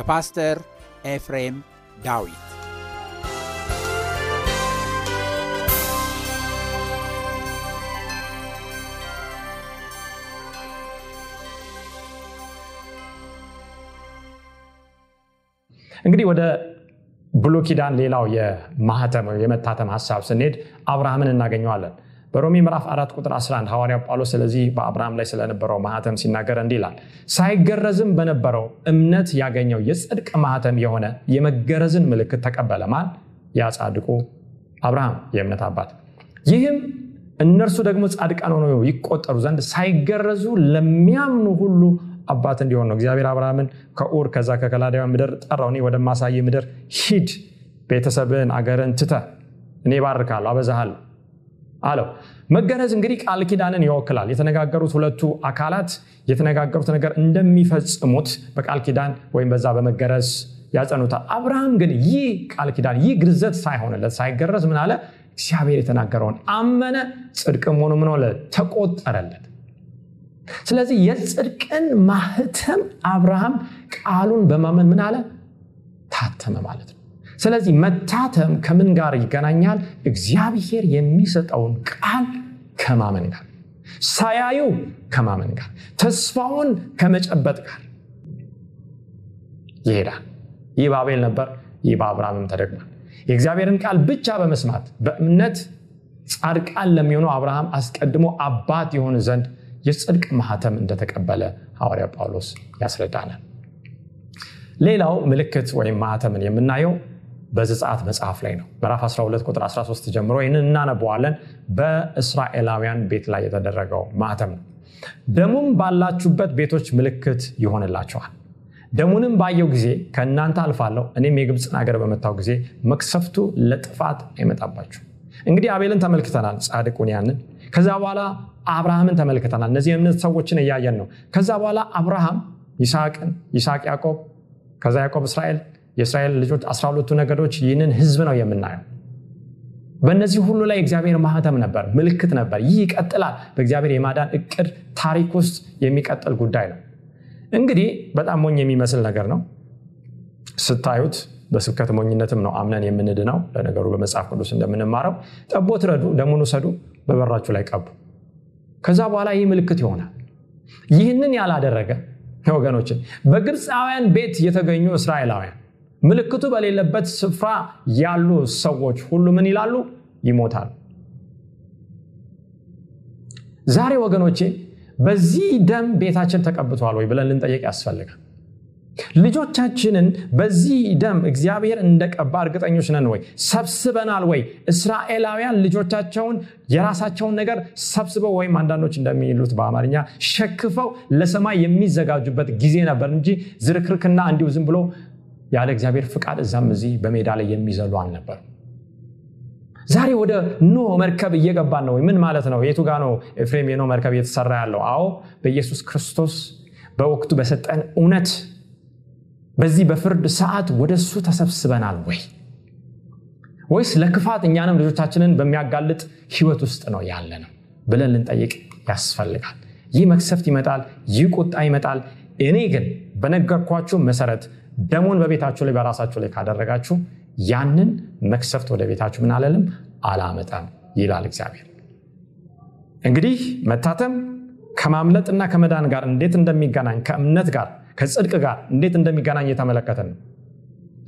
በፓስተር ኤፍሬም ዳዊት እንግዲህ ወደ ብሉይ ኪዳን ሌላው የማህተም የመታተም ሀሳብ ስንሄድ አብርሃምን እናገኘዋለን። በሮሜ ምዕራፍ 4 ቁጥር 11 ሐዋርያው ጳውሎስ ስለዚህ በአብርሃም ላይ ስለነበረው ማህተም ሲናገር እንዲህ ሳይገረዝም በነበረው እምነት ያገኘው የጽድቅ ማህተም የሆነ የመገረዝን ምልክት ተቀበለ። ማን? ያ አብርሃም የእምነት አባት። ይህም እነርሱ ደግሞ ጻድቃን ሆነው ይቆጠሩ ዘንድ ሳይገረዙ ለሚያምኑ ሁሉ አባት እንዲሆን ነው። እግዚአብሔር አብርሃምን ከኡር ከዛ ከከላዳውያን ምድር ጠራው። እኔ ወደማሳይ ምድር ሂድ፣ ቤተሰብን አገርን ትተህ እኔ ባርካለሁ፣ አበዛሃለሁ አለው። መገረዝ እንግዲህ ቃል ኪዳንን ይወክላል። የተነጋገሩት ሁለቱ አካላት የተነጋገሩት ነገር እንደሚፈጽሙት በቃል ኪዳን ወይም በዛ በመገረዝ ያጸኑታል። አብርሃም ግን ይህ ቃል ኪዳን ይህ ግርዘት ሳይሆንለት ሳይገረዝ ምን አለ? እግዚአብሔር የተናገረውን አመነ፣ ጽድቅም ሆኖ ምን ሆነ? ተቆጠረለት። ስለዚህ የጽድቅን ማህተም አብርሃም ቃሉን በማመን ምን አለ? ታተመ ማለት ነው። ስለዚህ መታተም ከምን ጋር ይገናኛል? እግዚአብሔር የሚሰጠውን ቃል ከማመን ጋር፣ ሳያዩ ከማመን ጋር፣ ተስፋውን ከመጨበጥ ጋር ይሄዳል። ይህ በአቤል ነበር፣ ይህ በአብርሃምም ተደግሟል። የእግዚአብሔርን ቃል ብቻ በመስማት በእምነት ጻድቃን ለሚሆኑ አብርሃም አስቀድሞ አባት የሆን ዘንድ የጽድቅ ማህተም እንደተቀበለ ሐዋርያ ጳውሎስ ያስረዳናል። ሌላው ምልክት ወይም ማህተምን የምናየው በዘጸአት መጽሐፍ ላይ ነው። ምዕራፍ 12 ቁጥር 13 ጀምሮ ይህንን እናነበዋለን። በእስራኤላውያን ቤት ላይ የተደረገው ማህተም ነው። ደሙም ባላችሁበት ቤቶች ምልክት ይሆንላችኋል። ደሙንም ባየው ጊዜ ከእናንተ አልፋለሁ፣ እኔም የግብፅን ሀገር በመታው ጊዜ መቅሰፍቱ ለጥፋት አይመጣባችሁ። እንግዲህ አቤልን ተመልክተናል፣ ጻድቁን ያንን። ከዛ በኋላ አብርሃምን ተመልክተናል። እነዚህ የእምነት ሰዎችን እያየን ነው። ከዛ በኋላ አብርሃም ይስሐቅን፣ ይስሐቅ ያዕቆብ፣ ከዛ ያዕቆብ እስራኤል የእስራኤል ልጆች 12ቱ ነገዶች ይህንን ህዝብ ነው የምናየው። በእነዚህ ሁሉ ላይ እግዚአብሔር ማህተም ነበር፣ ምልክት ነበር። ይህ ይቀጥላል። በእግዚአብሔር የማዳን እቅድ ታሪክ ውስጥ የሚቀጥል ጉዳይ ነው። እንግዲህ በጣም ሞኝ የሚመስል ነገር ነው ስታዩት። በስብከት ሞኝነትም ነው አምነን የምንድነው። ለነገሩ በመጽሐፍ ቅዱስ እንደምንማረው ጠቦት ረዱ፣ ደሙን ውሰዱ፣ በበራችሁ ላይ ቀቡ። ከዛ በኋላ ይህ ምልክት ይሆናል። ይህንን ያላደረገ ወገኖችን በግብፃውያን ቤት የተገኙ እስራኤላውያን ምልክቱ በሌለበት ስፍራ ያሉ ሰዎች ሁሉ ምን ይላሉ? ይሞታሉ። ዛሬ ወገኖቼ በዚህ ደም ቤታችን ተቀብተዋል ወይ ብለን ልንጠየቅ ያስፈልጋል። ልጆቻችንን በዚህ ደም እግዚአብሔር እንደቀባ እርግጠኞች ነን ወይ? ሰብስበናል ወይ? እስራኤላውያን ልጆቻቸውን የራሳቸውን ነገር ሰብስበው ወይም አንዳንዶች እንደሚሉት በአማርኛ ሸክፈው ለሰማይ የሚዘጋጁበት ጊዜ ነበር እንጂ ዝርክርክና እንዲሁ ዝም ብሎ ያለ እግዚአብሔር ፍቃድ እዛም እዚህ በሜዳ ላይ የሚዘሉ አልነበሩ። ዛሬ ወደ ኖ መርከብ እየገባን ነው ምን ማለት ነው? የቱ ጋ ነው ኤፍሬም የኖ መርከብ እየተሰራ ያለው? አዎ በኢየሱስ ክርስቶስ በወቅቱ በሰጠን እውነት በዚህ በፍርድ ሰዓት ወደ እሱ ተሰብስበናል ወይ? ወይስ ለክፋት እኛንም ልጆቻችንን በሚያጋልጥ ህይወት ውስጥ ነው ያለ ነው ብለን ልንጠይቅ ያስፈልጋል። ይህ መክሰፍት ይመጣል ይህ ቁጣ ይመጣል። እኔ ግን በነገርኳችሁ መሰረት ደሙን በቤታችሁ ላይ በራሳችሁ ላይ ካደረጋችሁ ያንን መክሰፍት ወደ ቤታችሁ ምን አለልም? አላመጣም ይላል እግዚአብሔር። እንግዲህ መታተም ከማምለጥና ከመዳን ጋር እንዴት እንደሚገናኝ ከእምነት ጋር ከጽድቅ ጋር እንዴት እንደሚገናኝ የተመለከትን ነው።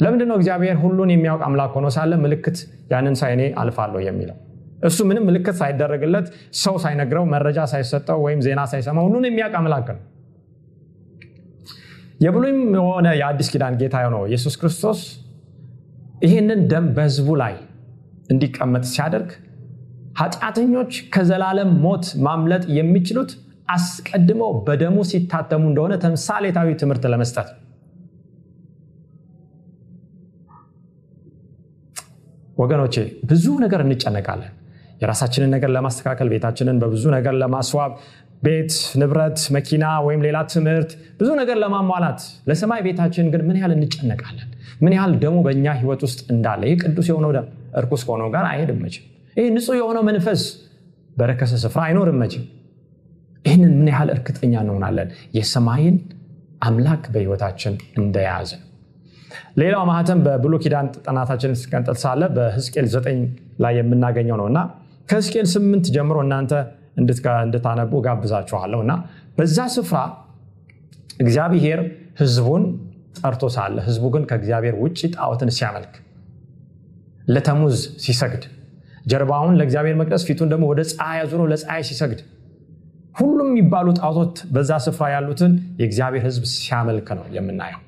ለምንድን ነው እግዚአብሔር ሁሉን የሚያውቅ አምላክ ሆኖ ሳለ ምልክት ያንን ሳይ እኔ አልፋለሁ የሚለው? እሱ ምንም ምልክት ሳይደረግለት ሰው ሳይነግረው መረጃ ሳይሰጠው ወይም ዜና ሳይሰማ ሁሉን የሚያውቅ አምላክ ነው የብሉይም የሆነ የአዲስ ኪዳን ጌታ ነው ኢየሱስ ክርስቶስ ይህንን ደም በህዝቡ ላይ እንዲቀመጥ ሲያደርግ ኃጢአተኞች ከዘላለም ሞት ማምለጥ የሚችሉት አስቀድመው በደሙ ሲታተሙ እንደሆነ ተምሳሌታዊ ትምህርት ለመስጠት ወገኖቼ ብዙ ነገር እንጨነቃለን። የራሳችንን ነገር ለማስተካከል ቤታችንን በብዙ ነገር ለማስዋብ ቤት ንብረት መኪና ወይም ሌላ ትምህርት ብዙ ነገር ለማሟላት ለሰማይ ቤታችን ግን ምን ያህል እንጨነቃለን? ምን ያህል ደሙ በእኛ ህይወት ውስጥ እንዳለ? ይህ ቅዱስ የሆነው ደም እርኩስ ከሆነው ጋር አይሄድም መችም ይህ ንጹህ የሆነው መንፈስ በረከሰ ስፍራ አይኖርም መችም ይህንን ምን ያህል እርግጠኛ እንሆናለን? የሰማይን አምላክ በህይወታችን እንደያዝን ሌላው ማህተም በብሎ ኪዳን ጥናታችን ስቀንጥል ሳለ በህዝቅኤል 9 ላይ የምናገኘው ነው እና ከህዝቅኤል 8 ጀምሮ እናንተ እንድታነቡ ጋብዛችኋለሁ እና በዛ ስፍራ እግዚአብሔር ህዝቡን ጠርቶ ሳለ ህዝቡ ግን ከእግዚአብሔር ውጭ ጣዖትን ሲያመልክ ለተሙዝ ሲሰግድ ጀርባውን ለእግዚአብሔር መቅደስ ፊቱን ደግሞ ወደ ፀሐይ አዙሮ ለፀሐይ ሲሰግድ ሁሉም የሚባሉ ጣዖቶት በዛ ስፍራ ያሉትን የእግዚአብሔር ህዝብ ሲያመልክ ነው የምናየው።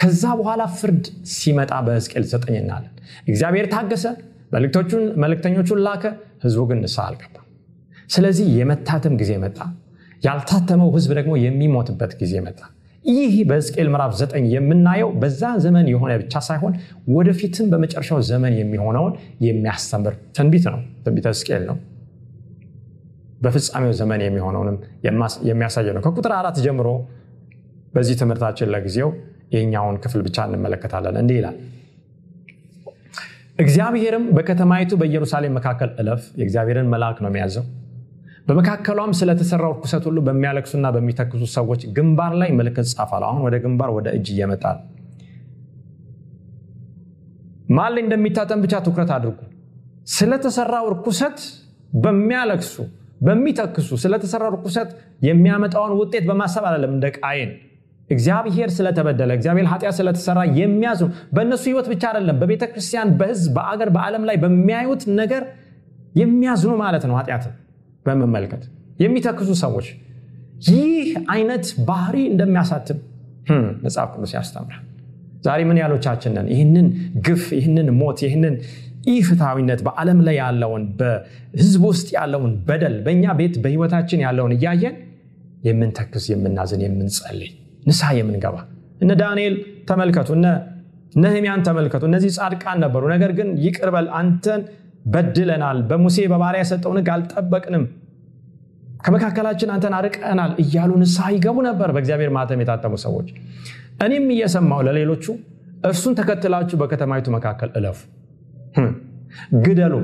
ከዛ በኋላ ፍርድ ሲመጣ በህዝቅኤል ዘጠኝ እናለን እግዚአብሔር ታገሰ መልእክተኞቹን ላከ ህዝቡ ግን ንስሐ አልገባም ስለዚህ የመታተም ጊዜ መጣ። ያልታተመው ህዝብ ደግሞ የሚሞትበት ጊዜ መጣ። ይህ በሕዝቅኤል ምዕራፍ 9 የምናየው በዛ ዘመን የሆነ ብቻ ሳይሆን ወደፊትም በመጨረሻው ዘመን የሚሆነውን የሚያስተምር ትንቢት ነው። ትንቢተ ሕዝቅኤል ነው። በፍጻሜው ዘመን የሚሆነውንም የሚያሳየ ነው። ከቁጥር አራት ጀምሮ በዚህ ትምህርታችን ለጊዜው የኛውን ክፍል ብቻ እንመለከታለን። እንዲህ ይላል። እግዚአብሔርም በከተማይቱ በኢየሩሳሌም መካከል እለፍ የእግዚአብሔርን መልአክ ነው የሚያዘው በመካከሏም ስለተሰራው ርኩሰት ሁሉ በሚያለቅሱና በሚተክሱ ሰዎች ግንባር ላይ ምልክት ጻፋል። አሁን ወደ ግንባር ወደ እጅ እየመጣ ማን ላይ እንደሚታተም ብቻ ትኩረት አድርጉ። ስለተሰራው ርኩሰት በሚያለቅሱ በሚተክሱ ስለተሰራው ርኩሰት የሚያመጣውን ውጤት በማሰብ አለም እንደ ቃይን እግዚአብሔር ስለተበደለ እግዚአብሔር ኃጢአት ስለተሰራ የሚያዝኑ በእነሱ ህይወት ብቻ አይደለም በቤተ ክርስቲያን በህዝብ በአገር በዓለም ላይ በሚያዩት ነገር የሚያዝኑ ማለት ነው ኃጢአትን በመመልከት የሚተክሱ ሰዎች ይህ አይነት ባህሪ እንደሚያሳትም መጽሐፍ ቅዱስ ያስተምራል። ዛሬ ምን ያሎቻችንን ይህንን ግፍ ይህንን ሞት ይህንን ኢፍትሐዊነት በዓለም ላይ ያለውን በህዝብ ውስጥ ያለውን በደል በእኛ ቤት በህይወታችን ያለውን እያየን የምንተክስ የምናዝን የምንጸልይ ንስሐ የምንገባ እነ ዳንኤል ተመልከቱ እነ ነህሚያን ተመልከቱ። እነዚህ ጻድቃን ነበሩ። ነገር ግን ይቅርበል አንተን በድለናል በሙሴ በባሪያ የሰጠውን ህግ አልጠበቅንም ከመካከላችን አንተን አርቀናል እያሉ ንስሐ ይገቡ ነበር በእግዚአብሔር ማተም የታተሙ ሰዎች። እኔም እየሰማው ለሌሎቹ እርሱን ተከትላችሁ በከተማይቱ መካከል እለፉ። ግደሉ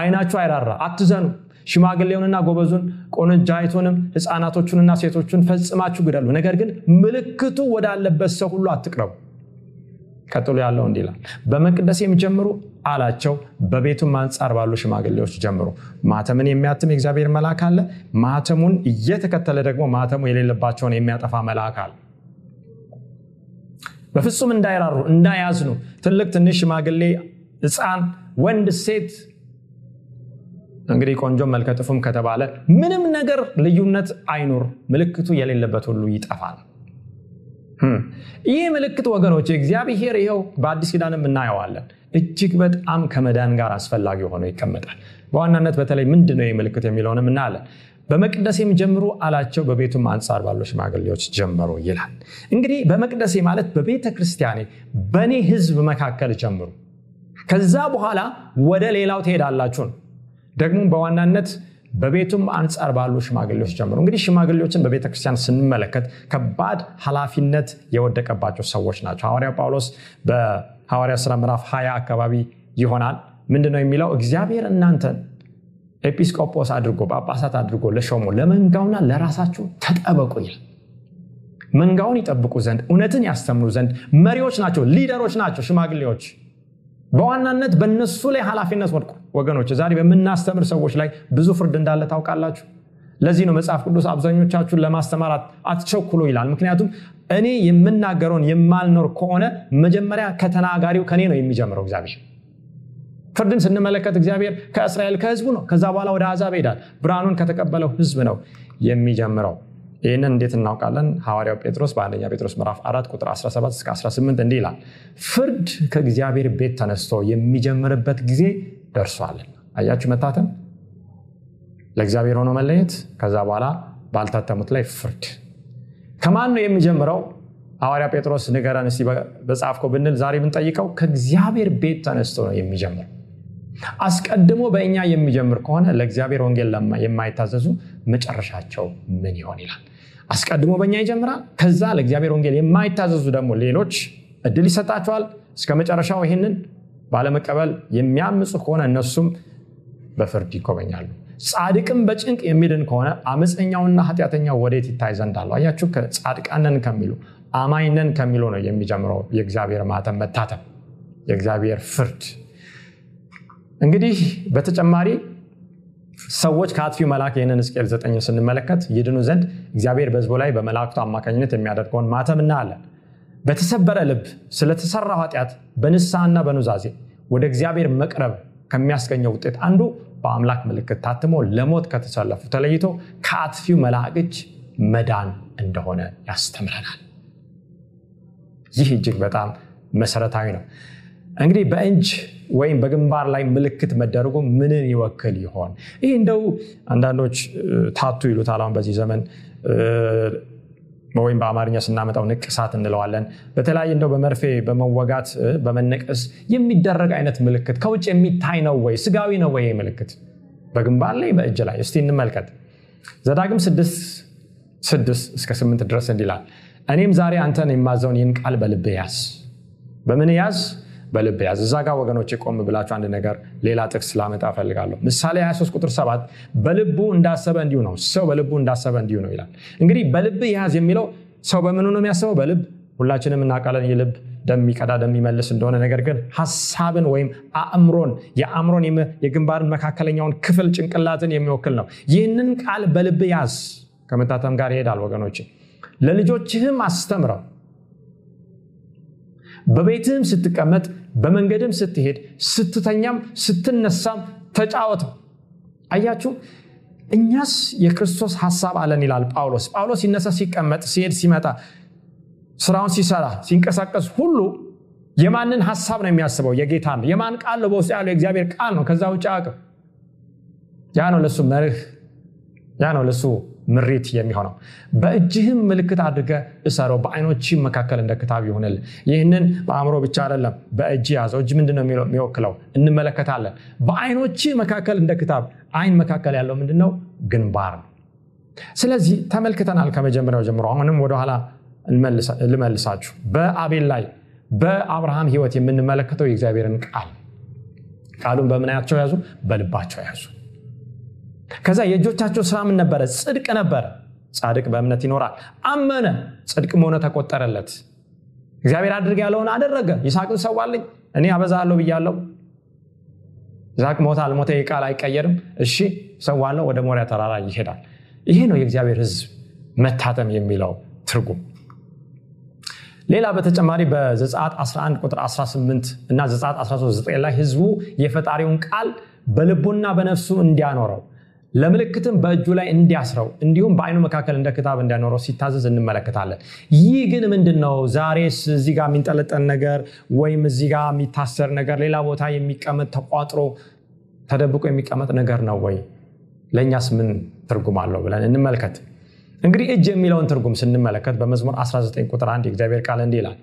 አይናችሁ አይራራ አትዘኑ ሽማግሌውንና ጎበዙን ቆንጃይቱንም ህፃናቶቹንና ሴቶቹን ፈጽማችሁ ግደሉ። ነገር ግን ምልክቱ ወዳለበት ሰው ሁሉ አትቅረቡ። ቀጥሎ ያለው እንዲህ ይላል በመቅደሴም አላቸው። በቤቱም አንጻር ባሉ ሽማግሌዎች ጀምሩ። ማተምን የሚያትም የእግዚአብሔር መልአክ አለ። ማተሙን እየተከተለ ደግሞ ማተሙ የሌለባቸውን የሚያጠፋ መልአክ አለ። በፍጹም እንዳይራሩ እንዳያዝኑ። ትልቅ ትንሽ ሽማግሌ ህፃን ወንድ ሴት። እንግዲህ ቆንጆ መልከጥፉም ከተባለ ምንም ነገር ልዩነት አይኑር ምልክቱ የሌለበት ሁሉ ይጠፋል ይህ ምልክት ወገኖች እግዚአብሔር ይኸው በአዲስ ኪዳንም እናየዋለን። እጅግ በጣም ከመዳን ጋር አስፈላጊ ሆኖ ይቀመጣል። በዋናነት በተለይ ምንድን ነው ምልክት የሚለውንም እናያለን። በመቅደሴም ጀምሩ አላቸው በቤቱም አንጻር ባሉ ሽማግሌዎች ጀምሩ ይላል። እንግዲህ በመቅደሴ ማለት በቤተ ክርስቲያኔ በእኔ ህዝብ መካከል ጀምሩ። ከዛ በኋላ ወደ ሌላው ትሄዳላችሁ ነው። ደግሞ በዋናነት በቤቱም አንጻር ባሉ ሽማግሌዎች ጀምሮ። እንግዲህ ሽማግሌዎችን በቤተክርስቲያን ስንመለከት ከባድ ኃላፊነት የወደቀባቸው ሰዎች ናቸው። ሐዋርያ ጳውሎስ በሐዋርያ ስራ ምዕራፍ 20 አካባቢ ይሆናል። ምንድነው የሚለው? እግዚአብሔር እናንተን ኤጲስቆጶስ አድርጎ ጳጳሳት አድርጎ ለሾሞ ለመንጋውና ለራሳችሁ ተጠበቁ ይላል። መንጋውን ይጠብቁ ዘንድ እውነትን ያስተምሩ ዘንድ መሪዎች ናቸው ሊደሮች ናቸው ሽማግሌዎች። በዋናነት በእነሱ ላይ ኃላፊነት ወድቁ ወገኖች ዛሬ በምናስተምር ሰዎች ላይ ብዙ ፍርድ እንዳለ ታውቃላችሁ? ለዚህ ነው መጽሐፍ ቅዱስ አብዛኞቻችሁን ለማስተማር አትቸኩሉ ይላል። ምክንያቱም እኔ የምናገረውን የማልኖር ከሆነ መጀመሪያ ከተናጋሪው ከኔ ነው የሚጀምረው እግዚአብሔር። ፍርድን ስንመለከት እግዚአብሔር ከእስራኤል ከህዝቡ ነው። ከዛ በኋላ ወደ አዛብ ይሄዳል። ብርሃኑን ከተቀበለው ህዝብ ነው የሚጀምረው ይህንን እንዴት እናውቃለን? ሐዋርያው ጴጥሮስ በአንደኛ ጴጥሮስ ምዕራፍ 4 ቁጥር 17 እስከ 18 እንዲህ ይላል ፍርድ ከእግዚአብሔር ቤት ተነስቶ የሚጀምርበት ጊዜ ደርሷልና አያችሁ መታተም? ለእግዚአብሔር ሆኖ መለየት ከዛ በኋላ ባልታተሙት ላይ ፍርድ። ከማን ነው የሚጀምረው? ሐዋርያ ጴጥሮስ ንገረን እስቲ በጻፍከው ብንል ዛሬ ብንጠይቀው ከእግዚአብሔር ቤት ተነስቶ ነው የሚጀምረው አስቀድሞ በእኛ የሚጀምር ከሆነ ለእግዚአብሔር ወንጌል የማይታዘዙ መጨረሻቸው ምን ይሆን ይላል? አስቀድሞ በእኛ ይጀምራል ከዛ ለእግዚአብሔር ወንጌል የማይታዘዙ ደግሞ ሌሎች እድል ይሰጣቸዋል። እስከ መጨረሻው ይህንን ባለመቀበል የሚያምፁ ከሆነ እነሱም በፍርድ ይጎበኛሉ። ጻድቅም በጭንቅ የሚድን ከሆነ አመፀኛውና ኃጢአተኛው ወዴት ይታይ ዘንድ አለው አያችሁ ጻድቃነን ከሚሉ አማኝነን ከሚሉ ነው የሚጀምረው የእግዚአብሔር ማተም መታተም የእግዚአብሔር ፍርድ እንግዲህ በተጨማሪ ሰዎች ከአጥፊው መልአክ ይህንን ሕዝቅኤል ዘጠኝ ስንመለከት ይድኑ ዘንድ እግዚአብሔር በህዝቡ ላይ በመላእክቱ አማካኝነት የሚያደርገውን ማተም እናያለን። በተሰበረ ልብ ስለተሰራው ኃጢአት በንስሐና በኑዛዜ ወደ እግዚአብሔር መቅረብ ከሚያስገኘው ውጤት አንዱ በአምላክ ምልክት ታትሞ ለሞት ከተሰለፉ ተለይቶ ከአጥፊው መልአክ መዳን እንደሆነ ያስተምረናል። ይህ እጅግ በጣም መሰረታዊ ነው እንግዲህ በእጅ ወይም በግንባር ላይ ምልክት መደረጉ ምንን ይወክል ይሆን? ይህ እንደው አንዳንዶች ታቱ ይሉታል። አሁን በዚህ ዘመን ወይም በአማርኛ ስናመጣው ንቅሳት እንለዋለን። በተለያየ እንደው በመርፌ በመወጋት በመነቀስ የሚደረግ አይነት ምልክት ከውጭ የሚታይ ነው ወይ? ስጋዊ ነው ወይ ምልክት? በግንባር ላይ በእጅ ላይ? እስቲ እንመልከት። ዘዳግም ስድስት ስድስት እስከ ስምንት ድረስ እንዲላል እኔም ዛሬ አንተን የማዘውን ይህን ቃል በልብ ያዝ። በምን ያዝ በልብ ያዝ። እዛ ጋር ወገኖች ቆም ብላችሁ አንድ ነገር ሌላ ጥቅስ ላመጣ እፈልጋለሁ። ምሳሌ 23 ቁጥር 7 በልቡ እንዳሰበ እንዲሁ ነው። ሰው በልቡ እንዳሰበ እንዲሁ ነው ይላል። እንግዲህ በልብ ያዝ የሚለው ሰው በምኑ ነው የሚያስበው? በልብ። ሁላችንም እናውቃለን የልብ ደም የሚቀዳ እንደሆነ። ነገር ግን ሀሳብን ወይም አእምሮን የአእምሮን የግንባርን መካከለኛውን ክፍል ጭንቅላትን የሚወክል ነው። ይህንን ቃል በልብ ያዝ። ከመታተም ጋር ይሄዳል ወገኖች ለልጆችህም አስተምረው። በቤትህም ስትቀመጥ በመንገድም ስትሄድ ስትተኛም ስትነሳም ተጫወተው አያችሁ እኛስ የክርስቶስ ሀሳብ አለን ይላል ጳውሎስ። ጳውሎስ ሲነሳ ሲቀመጥ ሲሄድ ሲመጣ ስራውን ሲሰራ ሲንቀሳቀስ ሁሉ የማንን ሀሳብ ነው የሚያስበው? የጌታ ነው። የማን ቃል ነው በውስጥ ያለው? የእግዚአብሔር ቃል ነው። ከዛ ውጭ አቅም ያ ነው ለሱ መርህ ያ ነው ለሱ ምሪት የሚሆነው። በእጅህም ምልክት አድርገ እሰረው በአይኖች መካከል እንደ ክታብ ይሆንል ይህንን በአእምሮ ብቻ አይደለም በእጅ ያዘው። እጅ ምንድነው የሚወክለው። እንመለከታለን። በአይኖች መካከል እንደ ክታብ አይን መካከል ያለው ምንድነው? ግንባር ነው። ስለዚህ ተመልክተናል ከመጀመሪያው ጀምሮ። አሁንም ወደኋላ ልመልሳችሁ። በአቤል ላይ በአብርሃም ህይወት የምንመለከተው የእግዚአብሔርን ቃል። ቃሉን በምናያቸው ያዙ? በልባቸው ያዙ ከዛ የእጆቻቸው ስራ ምን ነበረ? ጽድቅ ነበረ ጻድቅ በእምነት ይኖራል። አመነ። ጽድቅ መሆነ ተቆጠረለት። እግዚአብሔር አድርግ ያለውን አደረገ። ይስሐቅን ሰዋልኝ። እኔ አበዛለሁ ብያለው ይስሐቅ ሞተ አልሞተ ቃል አይቀየርም። እሺ ሰዋለው ወደ ሞሪያ ተራራ ይሄዳል። ይሄ ነው የእግዚአብሔር ህዝብ መታተም የሚለው ትርጉም። ሌላ በተጨማሪ በዘጻት 11 ቁጥር 18 እና ዘጻት 13 ላይ ህዝቡ የፈጣሪውን ቃል በልቡና በነፍሱ እንዲያኖረው ለምልክትም በእጁ ላይ እንዲያስረው እንዲሁም በአይኑ መካከል እንደ ክታብ እንዲያኖረው ሲታዘዝ እንመለከታለን። ይህ ግን ምንድን ነው ዛሬስ እዚህ ጋር የሚንጠለጠል ነገር ወይም እዚህ ጋር የሚታሰር ነገር ሌላ ቦታ የሚቀመጥ ተቋጥሮ ተደብቆ የሚቀመጥ ነገር ነው ወይ? ለእኛስ ምን ትርጉም አለው ብለን እንመልከት። እንግዲህ እጅ የሚለውን ትርጉም ስንመለከት በመዝሙር 19 ቁጥር 1 የእግዚአብሔር ቃል እንዲህ ይላል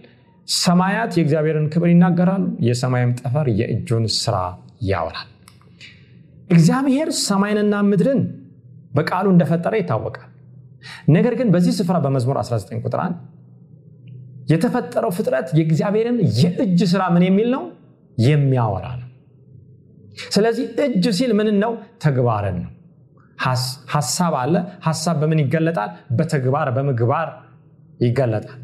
ሰማያት የእግዚአብሔርን ክብር ይናገራሉ፣ የሰማይም ጠፈር የእጁን ስራ ያወራል። እግዚአብሔር ሰማይንና ምድርን በቃሉ እንደፈጠረ ይታወቃል። ነገር ግን በዚህ ስፍራ በመዝሙር 19 ቁጥር 1 የተፈጠረው ፍጥረት የእግዚአብሔርን የእጅ ስራ ምን የሚል ነው? የሚያወራ ነው። ስለዚህ እጅ ሲል ምን ነው? ተግባርን ነው። ሀሳብ አለ። ሀሳብ በምን ይገለጣል? በተግባር በምግባር ይገለጣል።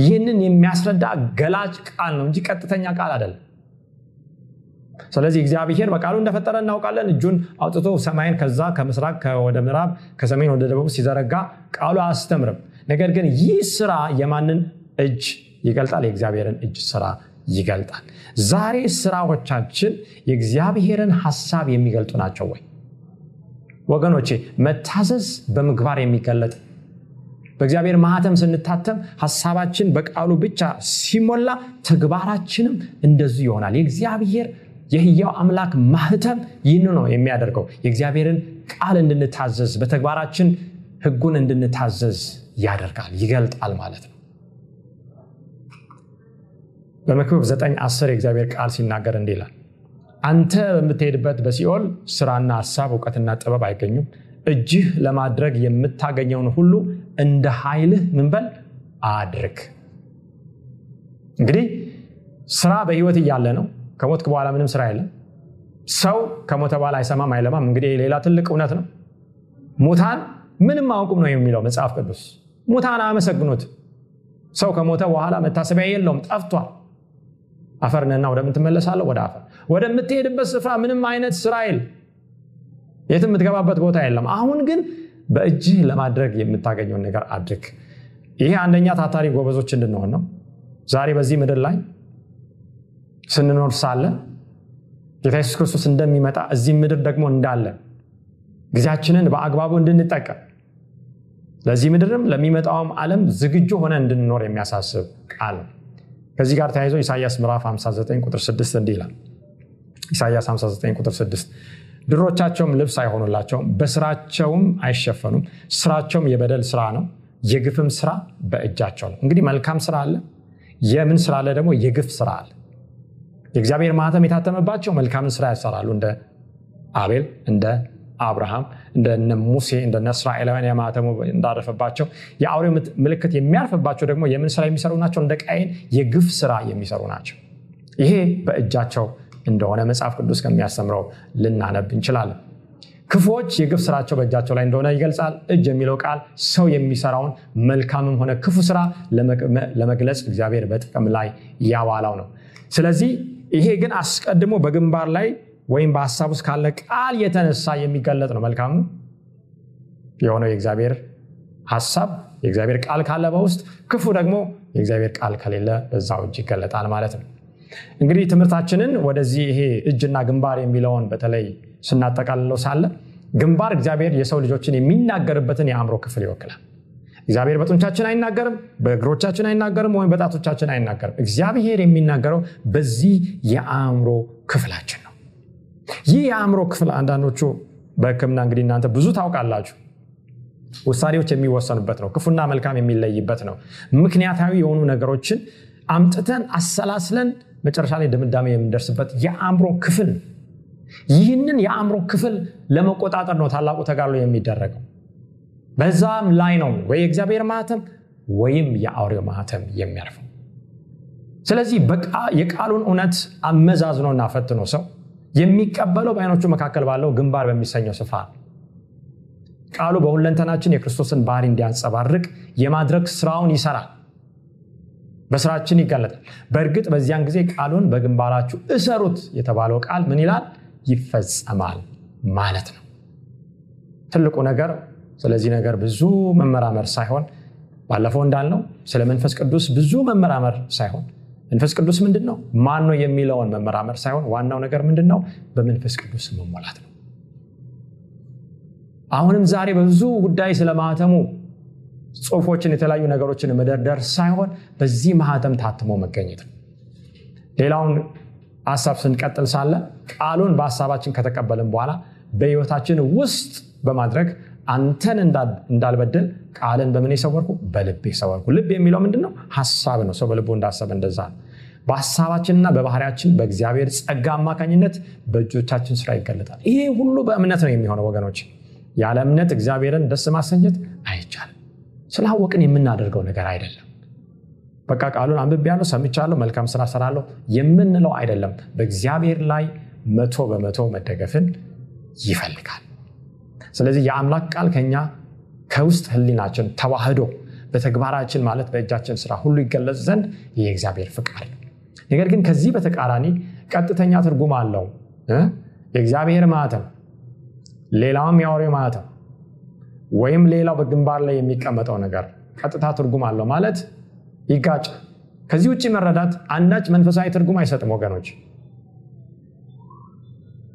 ይህንን የሚያስረዳ ገላጭ ቃል ነው እንጂ ቀጥተኛ ቃል አይደለም። ስለዚህ እግዚአብሔር በቃሉ እንደፈጠረ እናውቃለን። እጁን አውጥቶ ሰማይን ከዛ ከምስራቅ ወደ ምዕራብ ከሰሜን ወደ ደቡብ ሲዘረጋ ቃሉ አያስተምርም። ነገር ግን ይህ ስራ የማንን እጅ ይገልጣል? የእግዚአብሔርን እጅ ስራ ይገልጣል። ዛሬ ስራዎቻችን የእግዚአብሔርን ሀሳብ የሚገልጡ ናቸው ወይ? ወገኖቼ መታዘዝ በምግባር የሚገለጥ በእግዚአብሔር ማህተም ስንታተም ሀሳባችን በቃሉ ብቻ ሲሞላ ተግባራችንም እንደዚሁ ይሆናል። የእግዚአብሔር የህያው አምላክ ማህተም ይህን ነው የሚያደርገው። የእግዚአብሔርን ቃል እንድንታዘዝ በተግባራችን ህጉን እንድንታዘዝ ያደርጋል፣ ይገልጣል ማለት ነው። በመክብብ 9 10 የእግዚአብሔር ቃል ሲናገር እንዲህ ይላል፣ አንተ በምትሄድበት በሲኦል ስራና ሀሳብ እውቀትና ጥበብ አይገኙም። እጅህ ለማድረግ የምታገኘውን ሁሉ እንደ ኃይልህ ምንበል አድርግ። እንግዲህ ስራ በህይወት እያለ ነው። ከሞትክ በኋላ ምንም ስራ የለም። ሰው ከሞተ በኋላ አይሰማም አይለማም። እንግዲህ ሌላ ትልቅ እውነት ነው። ሙታን ምንም አያውቁም ነው የሚለው መጽሐፍ ቅዱስ። ሙታን አያመሰግኑት። ሰው ከሞተ በኋላ መታሰቢያ የለውም፣ ጠፍቷል። አፈርንና ወደምን ትመለሳለህ? ወደ አፈር። ወደምትሄድበት ስፍራ ምንም አይነት ስራ የትም የምትገባበት ቦታ የለም። አሁን ግን በእጅህ ለማድረግ የምታገኘውን ነገር አድርግ። ይሄ አንደኛ ታታሪ ጎበዞች እንድንሆን ነው። ዛሬ በዚህ ምድር ላይ ስንኖር ሳለ ጌታ ኢየሱስ ክርስቶስ እንደሚመጣ እዚህ ምድር ደግሞ እንዳለ ጊዜያችንን በአግባቡ እንድንጠቀም ለዚህ ምድርም ለሚመጣውም ዓለም ዝግጁ ሆነ እንድንኖር የሚያሳስብ ቃል ከዚህ ጋር ተያይዞ ኢሳያስ ምዕራፍ 59 ቁጥር 6 እንዲህ ይላል። ኢሳያስ 59 ቁጥር 6 ድሮቻቸውም ልብስ አይሆኑላቸውም፣ በስራቸውም አይሸፈኑም። ስራቸውም የበደል ስራ ነው፣ የግፍም ስራ በእጃቸው ነው። እንግዲህ መልካም ስራ አለ፣ የምን ስራ አለ ደግሞ የግፍ ስራ አለ። የእግዚአብሔር ማህተም የታተመባቸው መልካምን ስራ ያሰራሉ። እንደ አቤል፣ እንደ አብርሃም፣ እንደነ ሙሴ፣ እንደነ እስራኤላውያን የማህተሙ እንዳረፈባቸው የአውሬው ምልክት የሚያርፍባቸው ደግሞ የምን ስራ የሚሰሩ ናቸው? እንደ ቃየን የግፍ ስራ የሚሰሩ ናቸው። ይሄ በእጃቸው እንደሆነ መጽሐፍ ቅዱስ ከሚያስተምረው ልናነብ እንችላለን። ክፉዎች የግፍ ስራቸው በእጃቸው ላይ እንደሆነ ይገልጻል። እጅ የሚለው ቃል ሰው የሚሰራውን መልካምም ሆነ ክፉ ስራ ለመግለጽ እግዚአብሔር በጥቅም ላይ ያዋላው ነው። ስለዚህ ይሄ ግን አስቀድሞ በግንባር ላይ ወይም በሀሳብ ውስጥ ካለ ቃል የተነሳ የሚገለጥ ነው። መልካሙ የሆነው የእግዚአብሔር ሀሳብ የእግዚአብሔር ቃል ካለ በውስጥ ክፉ ደግሞ የእግዚአብሔር ቃል ከሌለ በዛው እጅ ይገለጣል ማለት ነው። እንግዲህ ትምህርታችንን ወደዚህ ይሄ እጅና ግንባር የሚለውን በተለይ ስናጠቃልለው ሳለ ግንባር እግዚአብሔር የሰው ልጆችን የሚናገርበትን የአእምሮ ክፍል ይወክላል። እግዚአብሔር በጡንቻችን አይናገርም፣ በእግሮቻችን አይናገርም፣ ወይም በጣቶቻችን አይናገርም። እግዚአብሔር የሚናገረው በዚህ የአእምሮ ክፍላችን ነው። ይህ የአእምሮ ክፍል አንዳንዶቹ በሕክምና እንግዲህ እናንተ ብዙ ታውቃላችሁ፣ ውሳኔዎች የሚወሰኑበት ነው። ክፉና መልካም የሚለይበት ነው። ምክንያታዊ የሆኑ ነገሮችን አምጥተን አሰላስለን መጨረሻ ላይ ድምዳሜ የምንደርስበት የአእምሮ ክፍል ይህንን የአእምሮ ክፍል ለመቆጣጠር ነው ታላቁ ተጋድሎ የሚደረገው። በዛም ላይ ነው ወይ የእግዚአብሔር ማህተም ወይም የአውሬው ማህተም የሚያርፈው። ስለዚህ የቃሉን እውነት አመዛዝኖና ፈትኖ ሰው የሚቀበለው በዓይኖቹ መካከል ባለው ግንባር በሚሰኘው ስፍራ ነው። ቃሉ በሁለንተናችን የክርስቶስን ባህሪ እንዲያንጸባርቅ የማድረግ ስራውን ይሰራል። በስራችን ይገለጣል። በእርግጥ በዚያን ጊዜ ቃሉን በግንባራችሁ እሰሩት የተባለው ቃል ምን ይላል? ይፈጸማል ማለት ነው። ትልቁ ነገር ስለዚህ ነገር ብዙ መመራመር ሳይሆን ባለፈው እንዳልነው ስለ መንፈስ ቅዱስ ብዙ መመራመር ሳይሆን መንፈስ ቅዱስ ምንድን ነው ማን ነው የሚለውን መመራመር ሳይሆን ዋናው ነገር ምንድን ነው? በመንፈስ ቅዱስ መሞላት ነው። አሁንም ዛሬ በብዙ ጉዳይ ስለ ማህተሙ ጽሁፎችን የተለያዩ ነገሮችን መደርደር ሳይሆን በዚህ ማህተም ታትሞ መገኘት ነው። ሌላውን ሀሳብ ስንቀጥል ሳለ ቃሉን በሀሳባችን ከተቀበልን በኋላ በህይወታችን ውስጥ በማድረግ አንተን እንዳልበድል ቃልን በምን የሰወርኩ? በልቤ ሰወርኩ። ልብ የሚለው ምንድን ነው ሀሳብ ነው። ሰው በልቡ እንዳሰበ እንደዛ ነው። በሀሳባችንና በባህሪያችን በእግዚአብሔር ጸጋ አማካኝነት በእጆቻችን ስራ ይገለጣል። ይሄ ሁሉ በእምነት ነው የሚሆነው ወገኖች። ያለ እምነት እግዚአብሔርን ደስ ማሰኘት አይቻልም። ስላወቅን የምናደርገው ነገር አይደለም። በቃ ቃሉን አንብቤያለሁ ሰምቻለሁ መልካም ስራ ሰራለሁ የምንለው አይደለም። በእግዚአብሔር ላይ መቶ በመቶ መደገፍን ይፈልጋል ስለዚህ የአምላክ ቃል ከኛ ከውስጥ ህሊናችን ተዋህዶ በተግባራችን ማለት በእጃችን ስራ ሁሉ ይገለጽ ዘንድ የእግዚአብሔር ፍቃድ ነገር ግን ከዚህ በተቃራኒ ቀጥተኛ ትርጉም አለው። የእግዚአብሔር ማተም ሌላውም የአውሬ ማተም ወይም ሌላው በግንባር ላይ የሚቀመጠው ነገር ቀጥታ ትርጉም አለው ማለት ይጋጭ ከዚህ ውጭ መረዳት አንዳች መንፈሳዊ ትርጉም አይሰጥም ወገኖች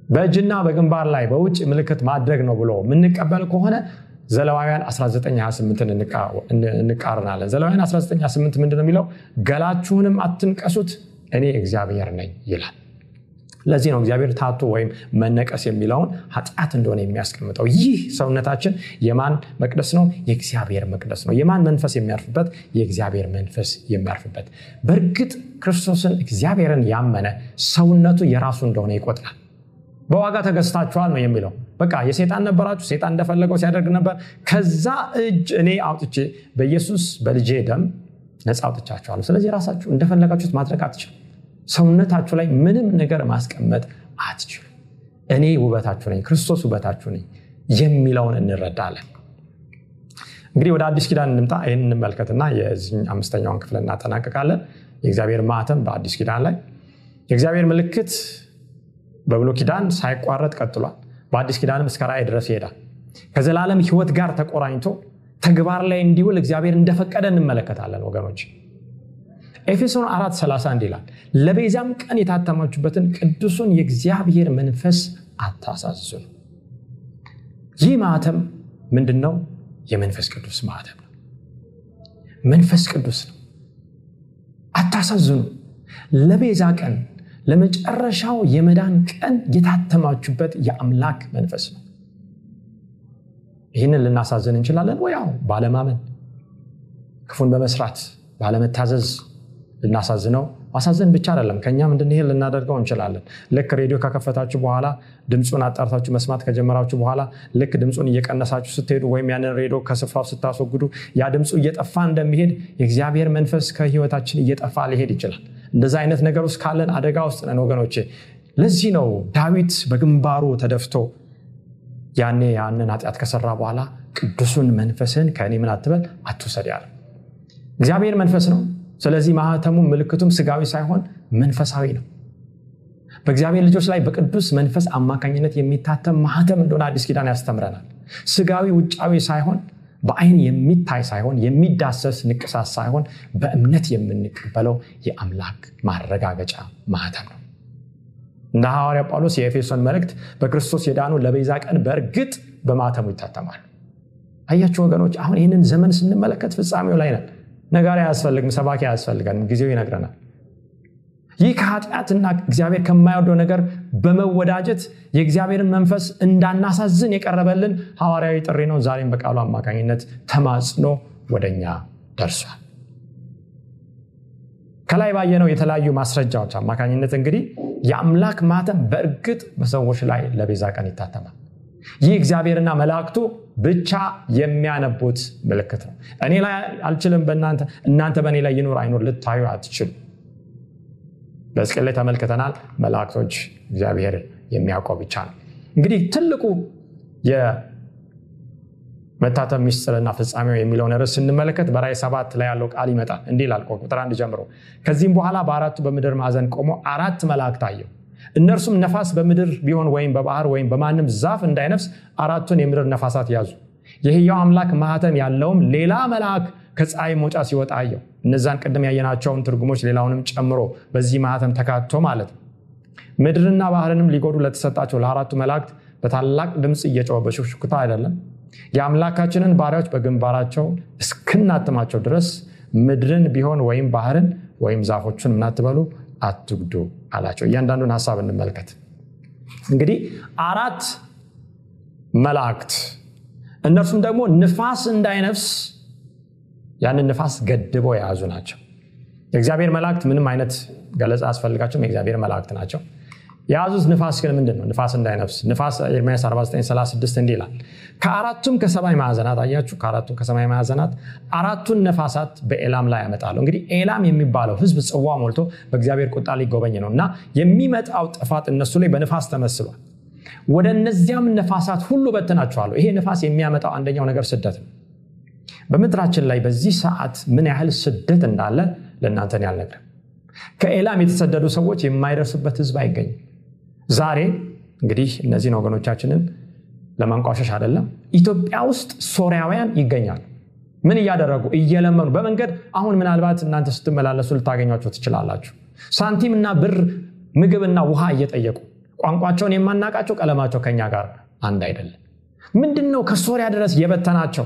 በእጅና በግንባር ላይ በውጭ ምልክት ማድረግ ነው ብሎ የምንቀበል ከሆነ ዘለዋውያን 1928 እንቃርናለን ዘለዋውያን 1928 ምንድን ነው የሚለው? ገላችሁንም አትንቀሱት እኔ እግዚአብሔር ነኝ ይላል። ለዚህ ነው እግዚአብሔር ታቶ ወይም መነቀስ የሚለውን ኃጢአት እንደሆነ የሚያስቀምጠው። ይህ ሰውነታችን የማን መቅደስ ነው? የእግዚአብሔር መቅደስ ነው። የማን መንፈስ የሚያርፍበት? የእግዚአብሔር መንፈስ የሚያርፍበት። በእርግጥ ክርስቶስን እግዚአብሔርን ያመነ ሰውነቱ የራሱ እንደሆነ ይቆጥራል በዋጋ ተገዝታችኋል ነው የሚለው። በቃ የሴጣን ነበራችሁ ሴጣን እንደፈለገው ሲያደርግ ነበር። ከዛ እጅ እኔ አውጥቼ በኢየሱስ በልጄ ደም ነፃ አውጥቻችኋለሁ። ስለዚህ ራሳችሁ እንደፈለጋችሁት ማድረግ አትችሉ ሰውነታችሁ ላይ ምንም ነገር ማስቀመጥ አትችሉ እኔ ውበታችሁ ነኝ ክርስቶስ ውበታችሁ ነኝ የሚለውን እንረዳለን። እንግዲህ ወደ አዲስ ኪዳን እንምጣ። ይህን እንመልከትና የዚህ አምስተኛውን ክፍል እናጠናቀቃለን የእግዚአብሔር ማተም በአዲስ ኪዳን ላይ። የእግዚአብሔር ምልክት በብሎ ኪዳን ሳይቋረጥ ቀጥሏል። በአዲስ ኪዳንም እስከ ራእይ ድረስ ይሄዳል። ከዘላለም ህይወት ጋር ተቆራኝቶ ተግባር ላይ እንዲውል እግዚአብሔር እንደፈቀደ እንመለከታለን ወገኖች። ኤፌሶን 4 31 ይላል ለቤዛም ቀን የታተማችሁበትን ቅዱሱን የእግዚአብሔር መንፈስ አታሳዝኑ ይህ ማተም ምንድን ነው የመንፈስ ቅዱስ ማተም ነው። መንፈስ ቅዱስ ነው። አታሳዝኑ። ለቤዛ ቀን ለመጨረሻው የመዳን ቀን የታተማችሁበት የአምላክ መንፈስ ነው። ይህንን ልናሳዝን እንችላለን ወያው ባለማመን ክፉን በመስራት ባለመታዘዝ ልናሳዝነው ማሳዘን ብቻ አይደለም። ከእኛም እንድንሄድ ልናደርገው እንችላለን። ልክ ሬዲዮ ከከፈታችሁ በኋላ ድምፁን አጣርታችሁ መስማት ከጀመራችሁ በኋላ ልክ ድምፁን እየቀነሳችሁ ስትሄዱ ወይም ያንን ሬዲዮ ከስፍራው ስታስወግዱ ያ ድምፁ እየጠፋ እንደሚሄድ የእግዚአብሔር መንፈስ ከህይወታችን እየጠፋ ሊሄድ ይችላል። እንደዚ አይነት ነገር ውስጥ ካለን አደጋ ውስጥ ነን ወገኖቼ። ለዚህ ነው ዳዊት በግንባሩ ተደፍቶ ያኔ ያንን ኃጢአት ከሰራ በኋላ ቅዱሱን መንፈስን ከእኔ ምን አትበል? አትውሰድ ያለ እግዚአብሔር መንፈስ ነው ስለዚህ ማህተሙ ምልክቱም ስጋዊ ሳይሆን መንፈሳዊ ነው። በእግዚአብሔር ልጆች ላይ በቅዱስ መንፈስ አማካኝነት የሚታተም ማህተም እንደሆነ አዲስ ኪዳን ያስተምረናል። ስጋዊ ውጫዊ ሳይሆን በአይን የሚታይ ሳይሆን የሚዳሰስ ንቅሳት ሳይሆን በእምነት የምንቀበለው የአምላክ ማረጋገጫ ማህተም ነው። እንደ ሐዋርያ ጳውሎስ የኤፌሶን መልእክት በክርስቶስ የዳኑ ለቤዛ ቀን በእርግጥ በማተሙ ይታተማሉ። አያችሁ ወገኖች አሁን ይህንን ዘመን ስንመለከት ፍጻሜው ላይ ነን ነጋሪ አያስፈልግም ሰባኪ አያስፈልገንም ጊዜው ይነግረናል። ይህ ከኃጢአትና እግዚአብሔር ከማይወደው ነገር በመወዳጀት የእግዚአብሔርን መንፈስ እንዳናሳዝን የቀረበልን ሐዋርያዊ ጥሪ ነው። ዛሬም በቃሉ አማካኝነት ተማጽኖ ወደኛ ደርሷል። ከላይ ባየነው የተለያዩ ማስረጃዎች አማካኝነት እንግዲህ የአምላክ ማተም በእርግጥ በሰዎች ላይ ለቤዛ ቀን ይታተማል ይህ እግዚአብሔርና መላእክቱ ብቻ የሚያነቡት ምልክት ነው። እኔ ላይ አልችልም በእናንተ እናንተ በእኔ ላይ ይኖር አይኖር ልታዩ አትችሉ። በስቅል ላይ ተመልክተናል መላእክቶች እግዚአብሔር የሚያውቀው ብቻ ነው። እንግዲህ ትልቁ የመታተም ሚስጥርና ፍጻሜው የሚለውን ርዕስ ስንመለከት በራይ ሰባት ላይ ያለው ቃል ይመጣል። እንዲህ ላል ቁጥር አንድ ጀምሮ ከዚህም በኋላ በአራቱ በምድር ማዕዘን ቆሞ አራት መላእክት አየው እነርሱም ነፋስ በምድር ቢሆን ወይም በባህር ወይም በማንም ዛፍ እንዳይነፍስ አራቱን የምድር ነፋሳት ያዙ። የህያው አምላክ ማህተም ያለውም ሌላ መልአክ ከፀሐይ መውጫ ሲወጣ አየው። እነዛን ቅድም ያየናቸውን ትርጉሞች ሌላውንም ጨምሮ በዚህ ማህተም ተካቶ ማለት ነው። ምድርና ባህርንም ሊጎዱ ለተሰጣቸው ለአራቱ መላእክት በታላቅ ድምፅ እየጨወ በሹክሹክታ አይደለም። የአምላካችንን ባሪያዎች በግንባራቸው እስክናትማቸው ድረስ ምድርን ቢሆን ወይም ባህርን ወይም ዛፎቹን ምናትበሉ አትጉዱ አላቸው። እያንዳንዱን ሀሳብ እንመልከት። እንግዲህ አራት መላእክት እነርሱም ደግሞ ንፋስ እንዳይነፍስ ያንን ንፋስ ገድበው የያዙ ናቸው። የእግዚአብሔር መላእክት ምንም አይነት ገለጻ አስፈልጋቸውም። የእግዚአብሔር መላእክት ናቸው የያዙት ንፋስ ግን ምንድን ነው ንፋስ እንዳይነፍስ። ንፋስ ኤርሚያስ 4936 እንዲህ ይላል። ከአራቱም ከሰማይ ማዕዘናት አያችሁ? ከአራቱም ከሰማይ ማዕዘናት አራቱን ነፋሳት በኤላም ላይ ያመጣለሁ እንግዲህ ኤላም የሚባለው ህዝብ ጽዋ ሞልቶ በእግዚአብሔር ቁጣ ሊጎበኝ ነው እና የሚመጣው ጥፋት እነሱ ላይ በንፋስ ተመስሏል። ወደ እነዚያም ነፋሳት ሁሉ በትናቸዋለሁ ይሄ ንፋስ የሚያመጣው አንደኛው ነገር ስደት ነው። በምድራችን ላይ በዚህ ሰዓት ምን ያህል ስደት እንዳለ ለእናንተን ያልነግርም ከኤላም የተሰደዱ ሰዎች የማይደርሱበት ህዝብ አይገኝም ዛሬ እንግዲህ እነዚህን ወገኖቻችንን ለማንቋሸሽ አይደለም ኢትዮጵያ ውስጥ ሶሪያውያን ይገኛሉ። ምን እያደረጉ እየለመኑ በመንገድ አሁን ምናልባት እናንተ ስትመላለሱ ልታገኟቸው ትችላላችሁ። ሳንቲም እና ብር ምግብና ውሃ እየጠየቁ ቋንቋቸውን የማናቃቸው ቀለማቸው ከኛ ጋር አንድ አይደለም። ምንድን ነው ከሶሪያ ድረስ የበተናቸው?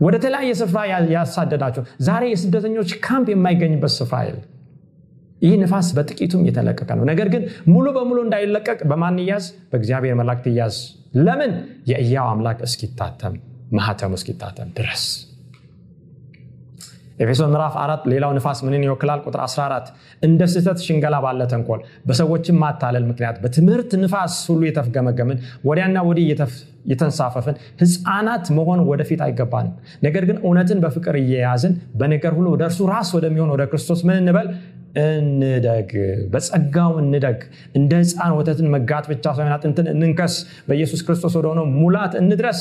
ወደ ተለያየ ስፍራ ያሳደዳቸው? ዛሬ የስደተኞች ካምፕ የማይገኝበት ስፍራ የለም ይህ ንፋስ በጥቂቱም የተለቀቀ ነው። ነገር ግን ሙሉ በሙሉ እንዳይለቀቅ በማን ያዝ በእግዚአብሔር መላእክት ያዝ ለምን? የእያው አምላክ እስኪታተም ማህተሙ እስኪታተም ድረስ። ኤፌሶን ምዕራፍ አራት ሌላው ንፋስ ምንን ይወክላል? ቁጥር 14 እንደ ስህተት ሽንገላ ባለ ተንኮል በሰዎችም ማታለል ምክንያት በትምህርት ንፋስ ሁሉ የተፍገመገምን ወዲያና ወዲህ የተንሳፈፍን ህፃናት መሆን ወደፊት አይገባንም። ነገር ግን እውነትን በፍቅር እየያዝን በነገር ሁሉ ወደ እርሱ ራስ ወደሚሆን ወደ ክርስቶስ ምን እንበል እንደግ በጸጋው እንደግ እንደ ህፃን ወተትን መጋት ብቻ ሳይሆን አጥንትን እንንከስ በኢየሱስ ክርስቶስ ወደሆነው ሙላት እንድረስ።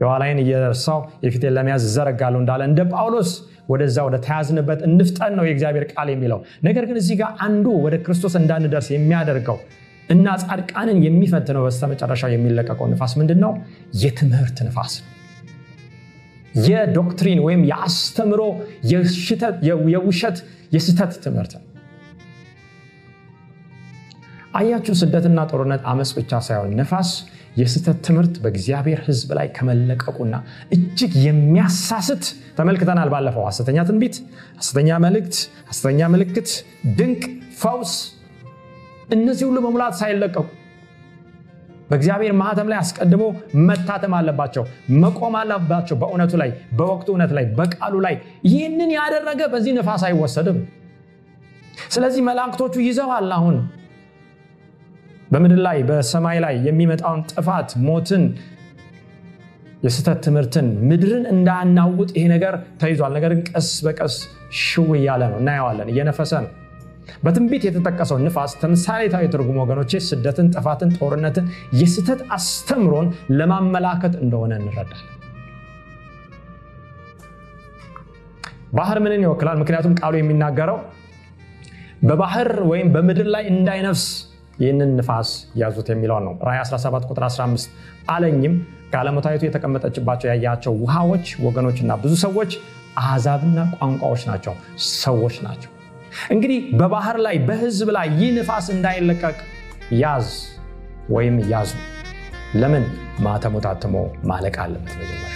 የኋላይን እየረሳው የፊቴን ለመያዝ እዘረጋለሁ እንዳለ እንደ ጳውሎስ ወደዛ ወደ ተያዝንበት እንፍጠን ነው የእግዚአብሔር ቃል የሚለው። ነገር ግን እዚህ ጋር አንዱ ወደ ክርስቶስ እንዳንደርስ የሚያደርገው እና ጻድቃንን የሚፈትነው በስተመጨረሻው የሚለቀቀው ንፋስ ምንድን ነው የትምህርት ንፋስ የዶክትሪን ወይም የአስተምሮ የውሸት የስተት ትምህርት ነው። አያችሁ ስደትና ጦርነት አመፅ ብቻ ሳይሆን ነፋስ የስተት ትምህርት በእግዚአብሔር ህዝብ ላይ ከመለቀቁና እጅግ የሚያሳስት ተመልክተናል ባለፈው። ሐሰተኛ ትንቢት ሐሰተኛ መልእክት ሐሰተኛ ምልክት ድንቅ ፈውስ እነዚህ ሁሉ በሙላት ሳይለቀቁ በእግዚአብሔር ማህተም ላይ አስቀድሞ መታተም አለባቸው መቆም አለባቸው። በእውነቱ ላይ በወቅቱ እውነት ላይ በቃሉ ላይ ይህንን ያደረገ በዚህ ነፋስ አይወሰድም። ስለዚህ መላእክቶቹ ይዘዋል አሁን። በምድር ላይ በሰማይ ላይ የሚመጣውን ጥፋት ሞትን የስተት ትምህርትን ምድርን እንዳናውጥ ይሄ ነገር ተይዟል። ነገር ቀስ በቀስ ሽው እያለ ነው። እናየዋለን። እየነፈሰ ነው በትንቢት የተጠቀሰው ንፋስ ተምሳሌታዊ ትርጉም ወገኖቼ ስደትን ጥፋትን ጦርነትን የስተት አስተምሮን ለማመላከት እንደሆነ እንረዳለን። ባህር ምንን ይወክላል? ምክንያቱም ቃሉ የሚናገረው በባህር ወይም በምድር ላይ እንዳይነፍስ ይህንን ንፋስ ያዙት የሚለውን ነው። ራይ 17 ቁጥር 15 አለኝም ጋለሞታዊቱ የተቀመጠችባቸው ያያቸው ውሃዎች ወገኖችና ብዙ ሰዎች አሕዛብና ቋንቋዎች ናቸው። ሰዎች ናቸው እንግዲህ በባህር ላይ በህዝብ ላይ ይህ ንፋስ እንዳይለቀቅ ያዝ ወይም ያዙ። ለምን? ማተሙ ታትሞ ማለቅ አለበት መጀመሪያ